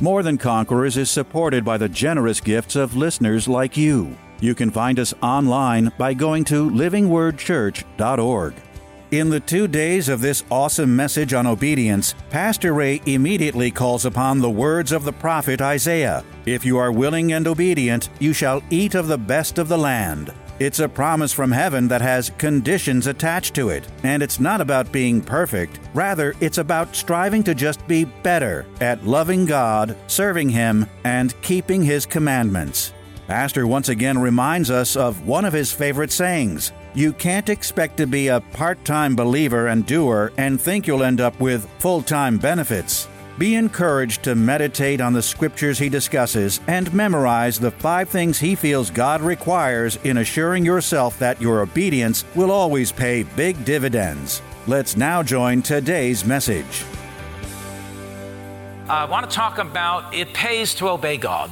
More Than Conquerors is supported by the generous gifts of listeners like you. You can find us online by going to livingwordchurch.org. In the two days of this awesome message on obedience, Pastor Ray immediately calls upon the words of the prophet Isaiah If you are willing and obedient, you shall eat of the best of the land. It's a promise from heaven that has conditions attached to it. And it's not about being perfect. Rather, it's about striving to just be better at loving God, serving Him, and keeping His commandments. Pastor once again reminds us of one of his favorite sayings You can't expect to be a part time believer and doer and think you'll end up with full time benefits. Be encouraged to meditate on the scriptures he discusses and memorize the five things he feels God requires in assuring yourself that your obedience will always pay big dividends. Let's now join today's message. I want to talk about it pays to obey God.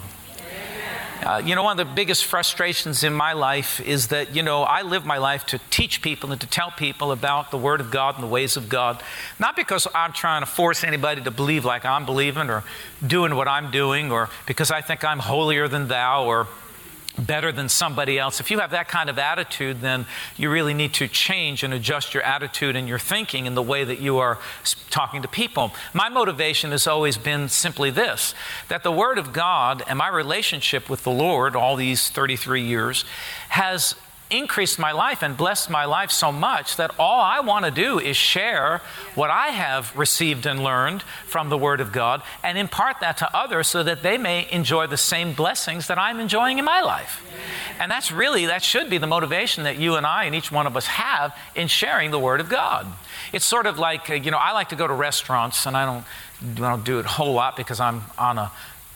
Uh, you know, one of the biggest frustrations in my life is that, you know, I live my life to teach people and to tell people about the Word of God and the ways of God. Not because I'm trying to force anybody to believe like I'm believing or doing what I'm doing or because I think I'm holier than thou or better than somebody else. If you have that kind of attitude, then you really need to change and adjust your attitude and your thinking in the way that you are talking to people. My motivation has always been simply this that the Word of God and my relationship with the Lord, all these 33 years, has increased my life and blessed my life so much that all I want to do is share what I have received and learned from the Word of God and impart that to others so that they may enjoy the same blessings that I'm enjoying in my life. And that's really, that should be the motivation that you and I and each one of us have in sharing the Word of God. It's sort of like, uh, you know, I like to go to restaurants and I don't, I don't do it a whole lot because I'm on a,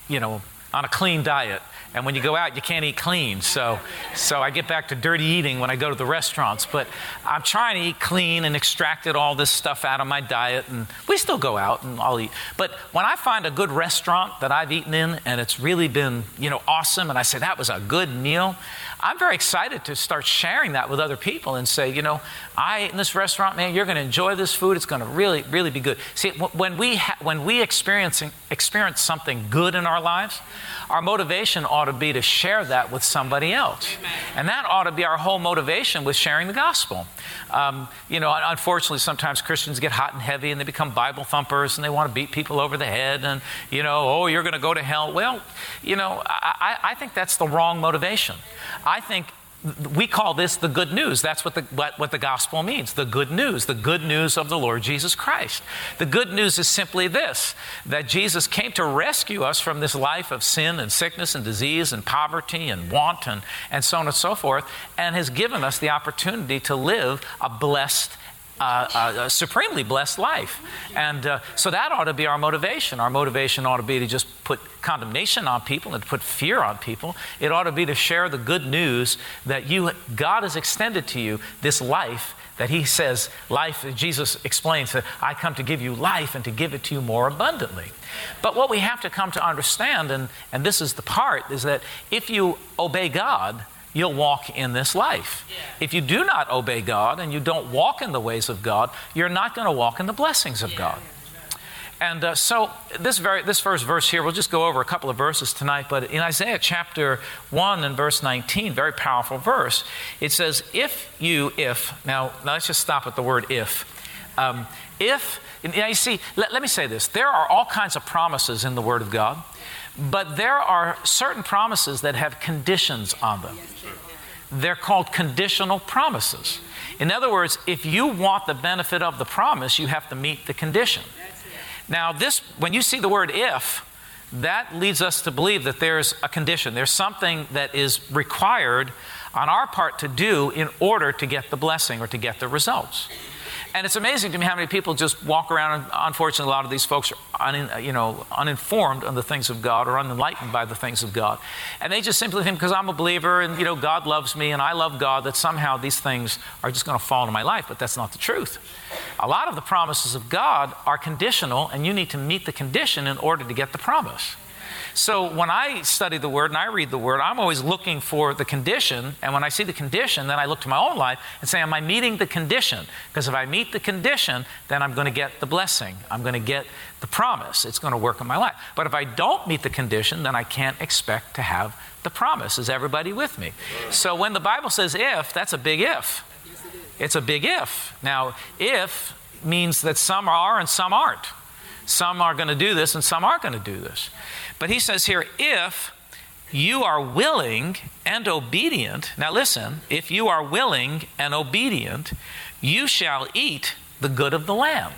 you know, on a clean diet. And when you go out, you can't eat clean. So, so I get back to dirty eating when I go to the restaurants. But I'm trying to eat clean and extracted all this stuff out of my diet. And we still go out and I'll eat. But when I find a good restaurant that I've eaten in and it's really been, you know, awesome, and I say that was a good meal, I'm very excited to start sharing that with other people and say, you know, I ate in this restaurant, man, you're going to enjoy this food. It's going to really, really be good. See, when we, ha- when we experience, experience something good in our lives, our motivation ought to be to share that with somebody else. And that ought to be our whole motivation with sharing the gospel. Um, you know, unfortunately, sometimes Christians get hot and heavy and they become Bible thumpers and they want to beat people over the head and, you know, oh, you're going to go to hell. Well, you know, I, I think that's the wrong motivation. I think we call this the good news. That's what the, what, what the gospel means the good news, the good news of the Lord Jesus Christ. The good news is simply this that Jesus came to rescue us from this life of sin and sickness and disease and poverty and want and, and so on and so forth, and has given us the opportunity to live a blessed a, supremely blessed life. And uh, so that ought to be our motivation. Our motivation ought to be to just put condemnation on people and to put fear on people. It ought to be to share the good news that you, God has extended to you this life that He says, life, Jesus explains that I come to give you life and to give it to you more abundantly. But what we have to come to understand, and, and this is the part, is that if you obey God, you'll walk in this life. If you do not obey God and you don't walk in the ways of God, you're not going to walk in the blessings of God. And uh, so, this, very, this first verse here, we'll just go over a couple of verses tonight, but in Isaiah chapter 1 and verse 19, very powerful verse, it says, If you, if, now, now let's just stop at the word if. Um, if, now you see, let, let me say this there are all kinds of promises in the Word of God. But there are certain promises that have conditions on them. They're called conditional promises. In other words, if you want the benefit of the promise, you have to meet the condition. Now, this, when you see the word if, that leads us to believe that there's a condition. There's something that is required on our part to do in order to get the blessing or to get the results. And it's amazing to me how many people just walk around, and unfortunately, a lot of these folks are un, you know, uninformed on the things of God or unenlightened by the things of God. And they just simply think, because I'm a believer and, you know, God loves me and I love God, that somehow these things are just going to fall into my life. But that's not the truth. A lot of the promises of God are conditional, and you need to meet the condition in order to get the promise. So when I study the Word and I read the Word, I'm always looking for the condition. And when I see the condition, then I look to my own life and say, Am I meeting the condition? Because if I meet the condition, then I'm going to get the blessing. I'm going to get the promise. It's going to work in my life. But if I don't meet the condition, then I can't expect to have the promise. Is everybody with me? So when the Bible says if, that's a big if. It's a big if. Now, if means that some are and some aren't. Some are going to do this and some aren't going to do this. But he says here, if you are willing and obedient, now listen, if you are willing and obedient, you shall eat the good of the land.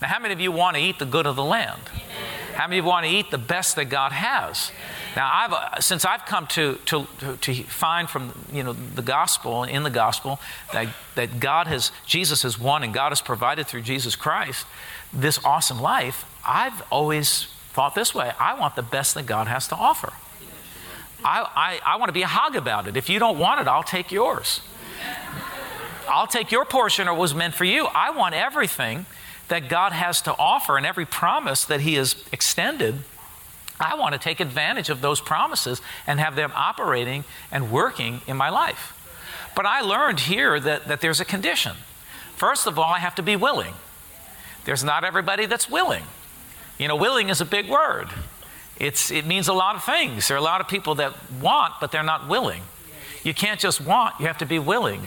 Now, how many of you want to eat the good of the land? How many of you want to eat the best that God has? Now, I've, uh, since I've come to, to, to, to, find from you know, the gospel, in the gospel, that, that God has, Jesus has won and God has provided through Jesus Christ this awesome life, I've always thought this way I want the best that God has to offer. I, I, I want to be a hog about it. If you don't want it, I'll take yours. I'll take your portion or was meant for you. I want everything that God has to offer and every promise that He has extended. I want to take advantage of those promises and have them operating and working in my life. But I learned here that, that there's a condition. First of all, I have to be willing. There's not everybody that's willing. You know, willing is a big word. It's, it means a lot of things. There are a lot of people that want, but they're not willing. You can't just want, you have to be willing.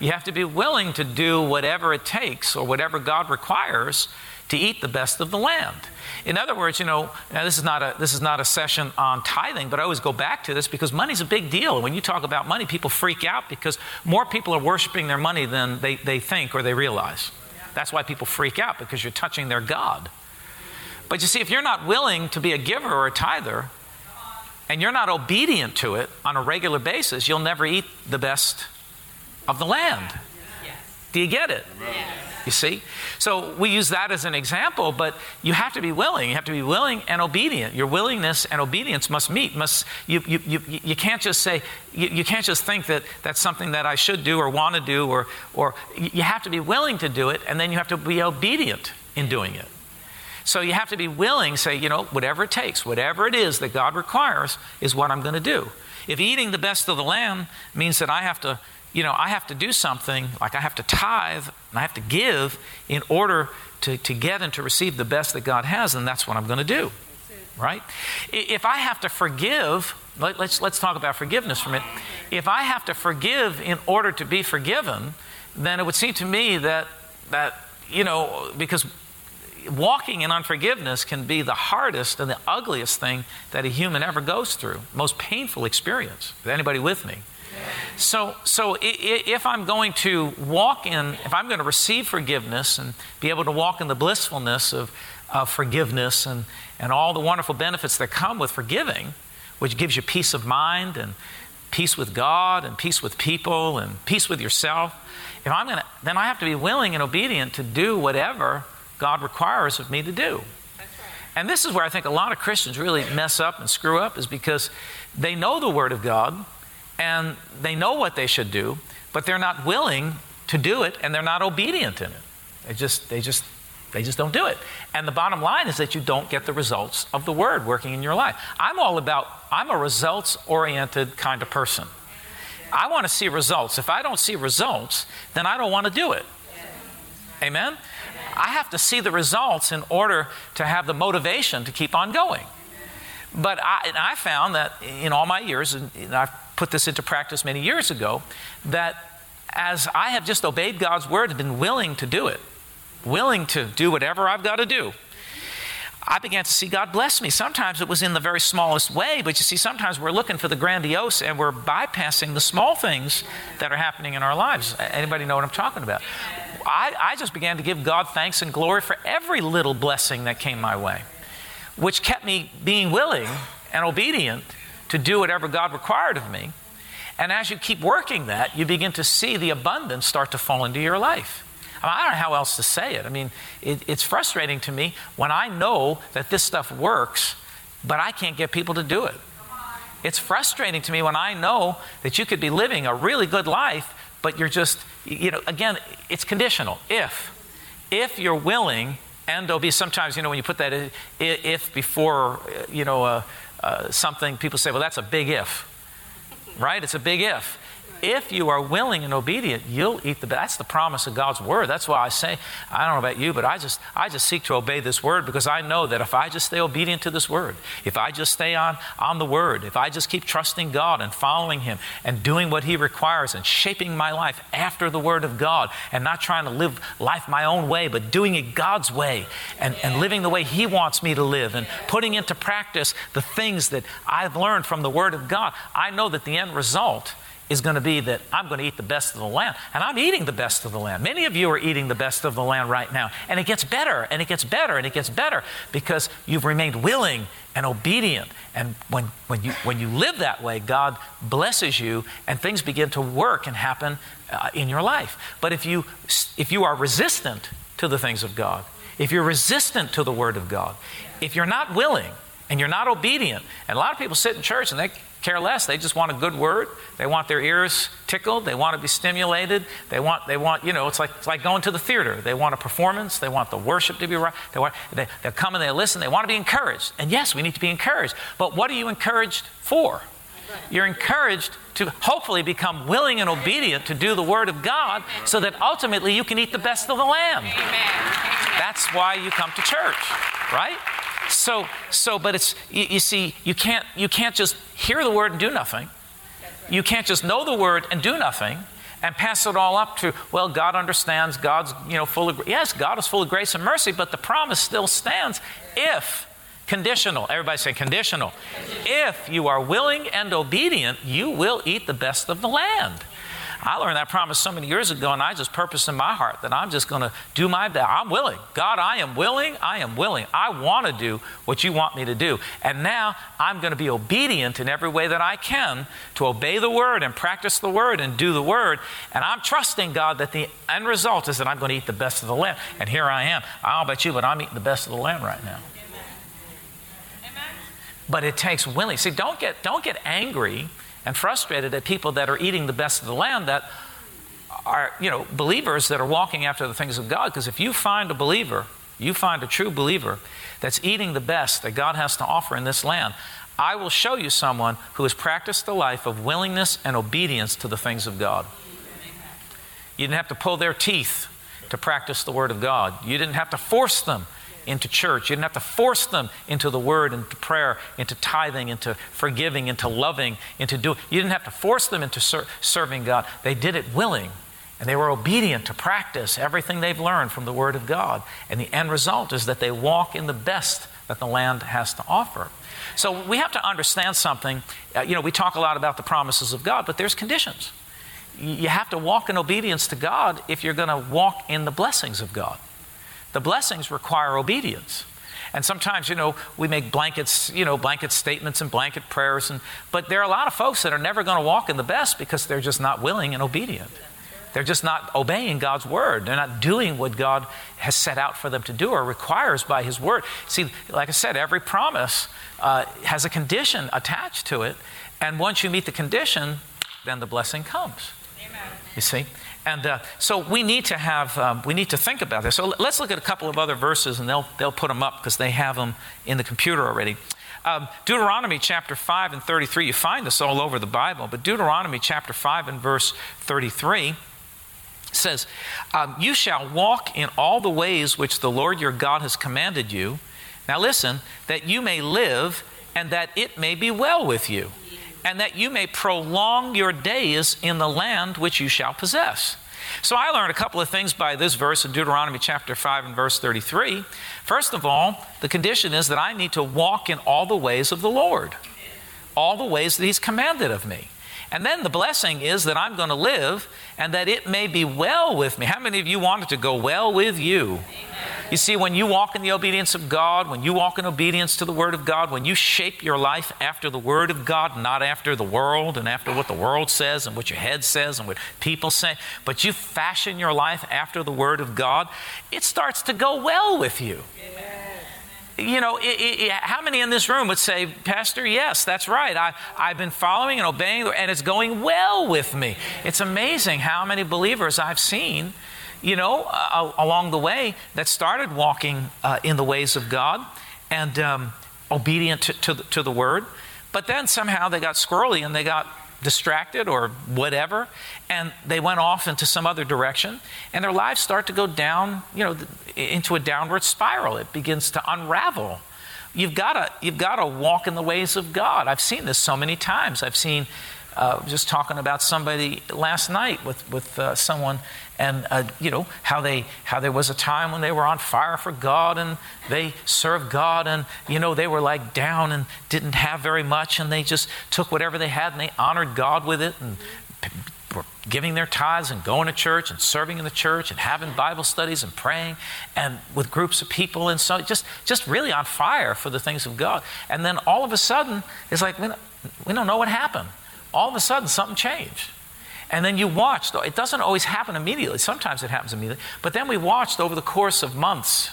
You have to be willing to do whatever it takes or whatever God requires to eat the best of the land. In other words, you know, this is not a this is not a session on tithing, but I always go back to this because money's a big deal. When you talk about money, people freak out because more people are worshiping their money than they, they think or they realize. That's why people freak out because you're touching their God. But you see, if you're not willing to be a giver or a tither, and you're not obedient to it on a regular basis, you'll never eat the best of the land. Do you get it? You see? So we use that as an example, but you have to be willing. You have to be willing and obedient. Your willingness and obedience must meet. Must you, you, you, you can't just say, you, you can't just think that that's something that I should do or want to do, or, or you have to be willing to do it, and then you have to be obedient in doing it. So you have to be willing, say, you know, whatever it takes, whatever it is that God requires is what I'm going to do. If eating the best of the land means that I have to, you know, I have to do something, like I have to tithe and I have to give in order to, to get and to receive the best that God has, then that's what I'm going to do. Right? If I have to forgive, let, let's, let's talk about forgiveness for a minute. If I have to forgive in order to be forgiven, then it would seem to me that, that you know, because walking in unforgiveness can be the hardest and the ugliest thing that a human ever goes through, most painful experience. Is anybody with me? So, so if I'm going to walk in, if I'm going to receive forgiveness and be able to walk in the blissfulness of, of forgiveness and, and all the wonderful benefits that come with forgiving, which gives you peace of mind and peace with God and peace with people and peace with yourself, if I'm going to, then I have to be willing and obedient to do whatever God requires of me to do. And this is where I think a lot of Christians really mess up and screw up is because they know the Word of God and they know what they should do, but they're not willing to do it and they're not obedient in it. They just, they just, they just don't do it. And the bottom line is that you don't get the results of the Word working in your life. I'm all about, I'm a results oriented kind of person. I want to see results. If I don't see results, then I don't want to do it. Amen? I have to see the results in order to have the motivation to keep on going. But I, I found that in all my years, and I've put this into practice many years ago, that as I have just obeyed God's word and been willing to do it, willing to do whatever I've got to do, I began to see God bless me. Sometimes it was in the very smallest way, but you see, sometimes we're looking for the grandiose and we're bypassing the small things that are happening in our lives. Anybody know what I'm talking about? I, I just began to give God thanks and glory for every little blessing that came my way, which kept me being willing and obedient to do whatever God required of me. And as you keep working that, you begin to see the abundance start to fall into your life. I don't know how else to say it. I mean, it, it's frustrating to me when I know that this stuff works, but I can't get people to do it. It's frustrating to me when I know that you could be living a really good life, but you're just, you know, again, it's conditional. If, if you're willing and there'll be sometimes, you know, when you put that if before, you know, uh, uh, something, people say, well, that's a big if, right? It's a big if if you are willing and obedient, you'll eat the. That's the promise of God's word. That's why I say, I don't know about you, but I just, I just seek to obey this word because I know that if I just stay obedient to this word, if I just stay on on the word, if I just keep trusting God and following Him and doing what He requires and shaping my life after the word of God and not trying to live life my own way, but doing it God's way and, and living the way He wants me to live and putting into practice the things that I've learned from the word of God, I know that the end result is going to be that I'm going to eat the best of the land. And I'm eating the best of the land. Many of you are eating the best of the land right now. And it gets better, and it gets better, and it gets better because you've remained willing and obedient. And when, when, you, when you live that way, God blesses you, and things begin to work and happen uh, in your life. But if you, if you are resistant to the things of God, if you're resistant to the Word of God, if you're not willing, and you're not obedient. And a lot of people sit in church and they care less. They just want a good word. They want their ears tickled. They want to be stimulated. They want, they want you know, it's like, it's like going to the theater. They want a performance. They want the worship to be right. They, want, they, they come and they listen. They want to be encouraged. And yes, we need to be encouraged. But what are you encouraged for? You're encouraged to hopefully become willing and obedient to do the Word of God so that ultimately you can eat the best of the land. That's why you come to church, right? So, so, but it's, you, you see, you can't, you can't just hear the word and do nothing. You can't just know the word and do nothing and pass it all up to, well, God understands, God's, you know, full of, yes, God is full of grace and mercy, but the promise still stands if, conditional, everybody say conditional. If you are willing and obedient, you will eat the best of the land. I learned that promise so many years ago, and I just purposed in my heart that I'm just going to do my best. I'm willing. God, I am willing. I am willing. I want to do what you want me to do. And now I'm going to be obedient in every way that I can to obey the word and practice the word and do the word. And I'm trusting God that the end result is that I'm going to eat the best of the land. And here I am. I don't know you, but I'm eating the best of the land right now. But it takes willing. See, don't get, don't get angry and frustrated at people that are eating the best of the land that are, you know, believers that are walking after the things of God. Because if you find a believer, you find a true believer that's eating the best that God has to offer in this land, I will show you someone who has practiced the life of willingness and obedience to the things of God. You didn't have to pull their teeth to practice the Word of God. You didn't have to force them into church. You didn't have to force them into the word, into prayer, into tithing, into forgiving, into loving, into doing. You didn't have to force them into ser- serving God. They did it willing. And they were obedient to practice everything they've learned from the Word of God. And the end result is that they walk in the best that the land has to offer. So we have to understand something. Uh, you know, we talk a lot about the promises of God, but there's conditions. You have to walk in obedience to God if you're going to walk in the blessings of God. The blessings require obedience. And sometimes, you know, we make blankets, you know, blanket statements and blanket prayers, and, but there are a lot of folks that are never going to walk in the best because they're just not willing and obedient. They're just not obeying God's word. They're not doing what God has set out for them to do or requires by His word. See, like I said, every promise uh, has a condition attached to it, and once you meet the condition, then the blessing comes. Amen. You see? And uh, so we need to have, um, we need to think about this. So let's look at a couple of other verses and they'll, they'll put them up because they have them in the computer already. Um, Deuteronomy chapter 5 and 33, you find this all over the Bible, but Deuteronomy chapter 5 and verse 33 says, um, You shall walk in all the ways which the Lord your God has commanded you. Now listen, that you may live and that it may be well with you and that you may prolong your days in the land which you shall possess. So I learned a couple of things by this verse in Deuteronomy chapter 5 and verse 33. First of all, the condition is that I need to walk in all the ways of the Lord, all the ways that He's commanded of me. And then the blessing is that I'm going to live and that it may be well with me. How many of you want it to go well with you? Amen. You see, when you walk in the obedience of God, when you walk in obedience to the Word of God, when you shape your life after the Word of God, not after the world and after what the world says and what your head says and what people say, but you fashion your life after the Word of God, it starts to go well with you. Amen you know, it, it, how many in this room would say, Pastor, yes, that's right. I, I've been following and obeying, and it's going well with me. It's amazing how many believers I've seen, you know, uh, along the way that started walking uh, in the ways of God and um, obedient to, to, the, to the word, but then somehow they got squirrely and they got distracted or whatever, and they went off into some other direction, and their lives start to go down, you know, into a downward spiral. It begins to unravel. You've got to you've got to walk in the ways of God. I've seen this so many times. I've seen uh, just talking about somebody last night with with uh, someone, and uh, you know how they how there was a time when they were on fire for God and they served God, and you know they were like down and didn't have very much, and they just took whatever they had and they honored God with it and were giving their tithes and going to church and serving in the church and having Bible studies and praying and with groups of people and so just just really on fire for the things of God. And then all of a sudden, it's like we don't, we don't know what happened all of a sudden something changed. And then you watched, it doesn't always happen immediately, sometimes it happens immediately, but then we watched over the course of months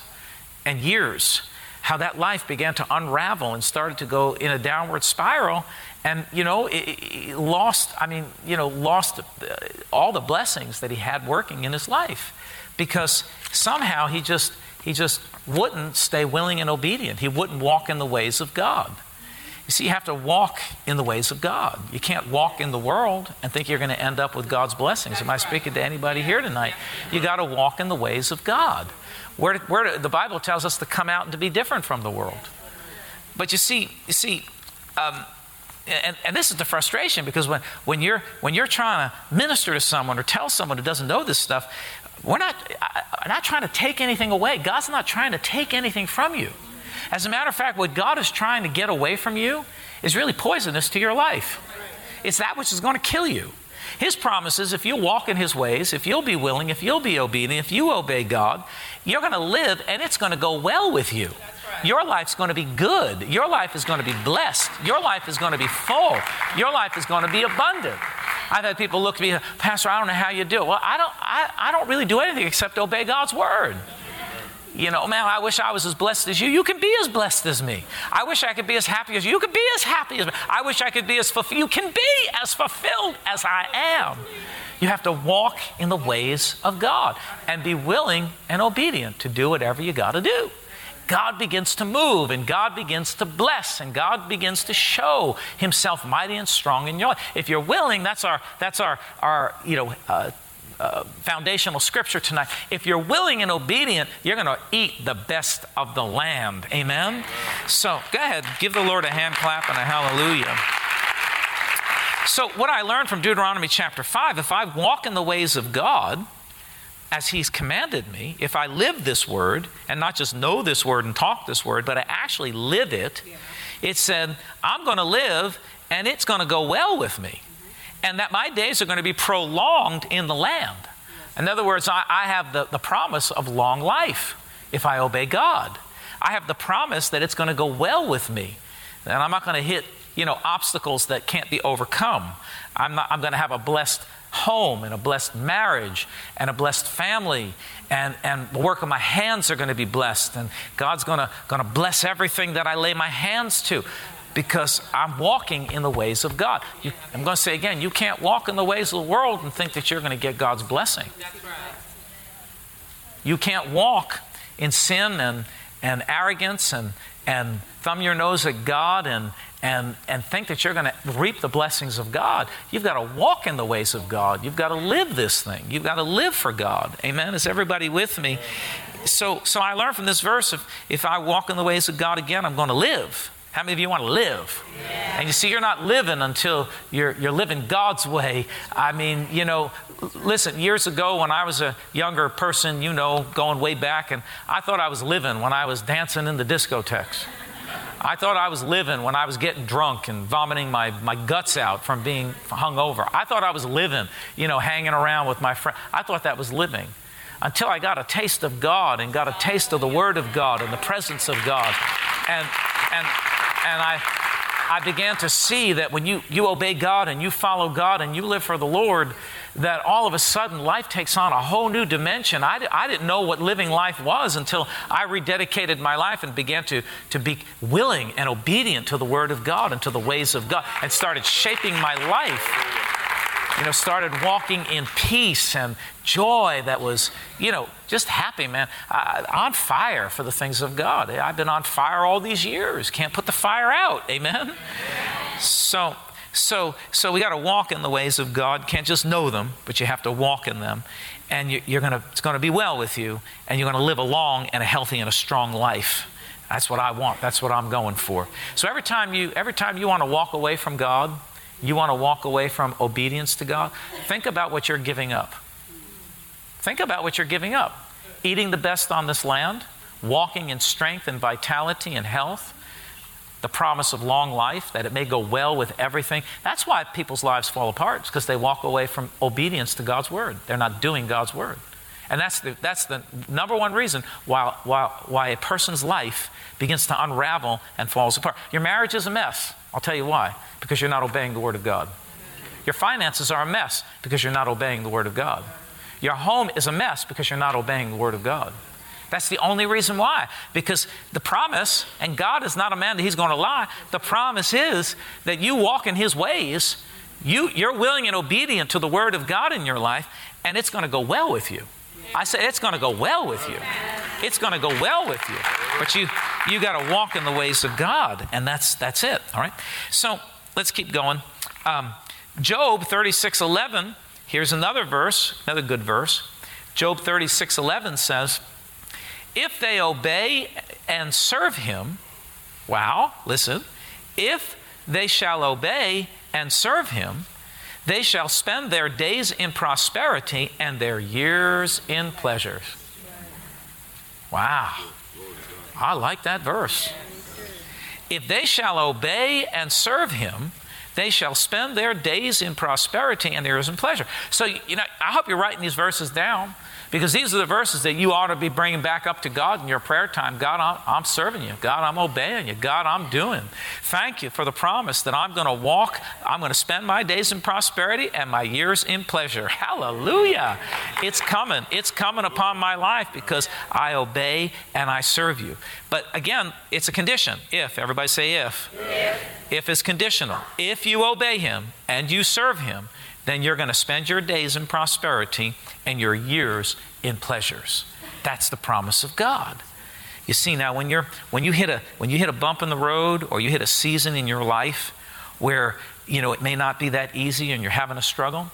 and years how that life began to unravel and started to go in a downward spiral. And you know it, it lost i mean you know lost all the blessings that he had working in his life. Because somehow he just he just wouldn't stay willing and obedient. He wouldn't walk in the ways of god you see, you have to walk in the ways of God. You can't walk in the world and think you're going to end up with God's blessings. Am I speaking to anybody here tonight? You got to walk in the ways of God. Where, where the Bible tells us to come out and to be different from the world. But you see, you see, um, and, and, this is the frustration because when, when, you're, when you're trying to minister to someone or tell someone who doesn't know this stuff, we're not, I'm not trying to take anything away. God's not trying to take anything from you. As a matter of fact, what God is trying to get away from you is really poisonous to your life. It's that which is going to kill you. His promise is if you'll walk in His ways, if you'll be willing, if you'll be obedient, if you obey God, you're going to live and it's going to go well with you. Your life's going to be good. Your life is going to be blessed. Your life is going to be full. Your life is going to be abundant. I've had people look at me, Pastor, I don't know how you do it. Well, I don't, I, I don't really do anything except obey God's word. You know, man, I wish I was as blessed as you. You can be as blessed as me. I wish I could be as happy as you. You can be as happy as me. I wish I could be as fulfilled. You can be as fulfilled as I am. You have to walk in the ways of God and be willing and obedient to do whatever you got to do. God begins to move and God begins to bless and God begins to show himself mighty and strong in your life. If you're willing, that's our, that's our, our you know, uh, uh, foundational scripture tonight. If you're willing and obedient, you're going to eat the best of the land. Amen? So go ahead, give the Lord a hand clap and a hallelujah. So, what I learned from Deuteronomy chapter 5 if I walk in the ways of God, as He's commanded me, if I live this word, and not just know this word and talk this word, but I actually live it, it said, I'm going to live and it's going to go well with me and that my days are going to be prolonged in the land. In other words, I, I have the, the promise of long life if I obey God. I have the promise that it's going to go well with me, and I'm not going to hit you know obstacles that can't be overcome. I'm, not, I'm going to have a blessed home and a blessed marriage and a blessed family and, and the work of my hands are going to be blessed and god's going to, going to bless everything that i lay my hands to because I'm walking in the ways of God. You, I'm going to say again, you can't walk in the ways of the world and think that you're going to get God's blessing. You can't walk in sin and, and arrogance and, and thumb your nose at God and, and, and think that you're going to reap the blessings of God. You've got to walk in the ways of God. You've got to live this thing. You've got to live for God. Amen. Is everybody with me? So, so I learned from this verse if, if I walk in the ways of God again, I'm going to live. How many of you want to live? Yeah. And you see, you're not living until you're, you're living God's way. I mean, you know, listen, years ago when I was a younger person, you know, going way back, and I thought I was living when I was dancing in the discotheques. I thought I was living when I was getting drunk and vomiting my, my guts out from being hung over. I thought I was living, you know, hanging around with my friend. I thought that was living. until I got a taste of God and got a taste of the Word of God and the presence of God. And, and, and I, I began to see that when you, you obey God and you follow God and you live for the Lord, that all of a sudden life takes on a whole new dimension. I, I didn't know what living life was until I rededicated my life and began to, to be willing and obedient to the Word of God and to the ways of God and started shaping my life you know, started walking in peace and joy that was, you know, just happy, man. On fire for the things of God. I've been on fire all these years. Can't put the fire out. Amen. So, so, so we got to walk in the ways of God. Can't just know them, but you have to walk in them, and you, you're gonna. It's to be well with you, and you're to live a long and a healthy and a strong life. That's what I want. That's what I'm going for. So every time you, every time you want to walk away from God, you want to walk away from obedience to God? Think about what you're giving up. Think about what you're giving up. Eating the best on this land, walking in strength and vitality and health, the promise of long life, that it may go well with everything. That's why people's lives fall apart, because they walk away from obedience to God's word. They're not doing God's word. And that's the, that's the number one reason why, why, why a person's life begins to unravel and falls apart. Your marriage is a mess. I'll tell you why. Because you're not obeying the Word of God. Your finances are a mess because you're not obeying the Word of God. Your home is a mess because you're not obeying the Word of God. That's the only reason why. Because the promise, and God is not a man that He's going to lie, the promise is that you walk in His ways, you, you're willing and obedient to the Word of God in your life, and it's going to go well with you. I say it's going to go well with you. It's going to go well with you. But you you got to walk in the ways of God, and that's that's it. All right. So let's keep going. Um, Job thirty six eleven. Here's another verse, another good verse. Job thirty six eleven says, "If they obey and serve Him, wow, listen, if they shall obey and serve Him." They shall spend their days in prosperity and their years in pleasures. Wow. I like that verse. If they shall obey and serve him, they shall spend their days in prosperity and there is in pleasure. So, you know, I hope you're writing these verses down because these are the verses that you ought to be bringing back up to God in your prayer time. God, I'm, I'm, serving you. God, I'm obeying you. God, I'm doing. Thank you for the promise that I'm going to walk, I'm going to spend my days in prosperity and my years in pleasure. Hallelujah. It's coming. It's coming upon my life because I obey and I serve you. But again, it's a condition. If, everybody say if. If, if is conditional. If you obey him and you serve him, then you're going to spend your days in prosperity and your years in pleasures. That's the promise of God. You see now when you're when you hit a when you hit a bump in the road or you hit a season in your life where you know it may not be that easy and you're having a struggle,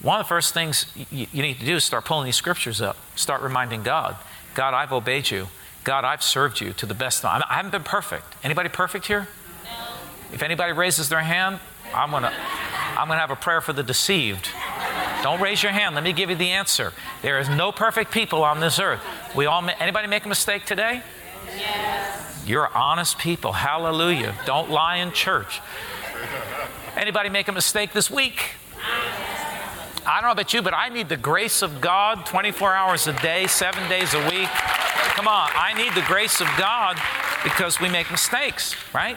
one of the first things you, you need to do is start pulling these scriptures up. Start reminding God, God, I've obeyed you. God, I've served you to the best. I haven't been perfect. Anybody perfect here? No. If anybody raises their hand, I'm gonna I'm gonna have a prayer for the deceived. Don't raise your hand. Let me give you the answer. There is no perfect people on this earth. We all anybody make a mistake today? Yes. You're honest people. Hallelujah. Don't lie in church. Anybody make a mistake this week? I don't know about you, but I need the grace of God 24 hours a day, seven days a week. Come on, I need the grace of God because we make mistakes, right?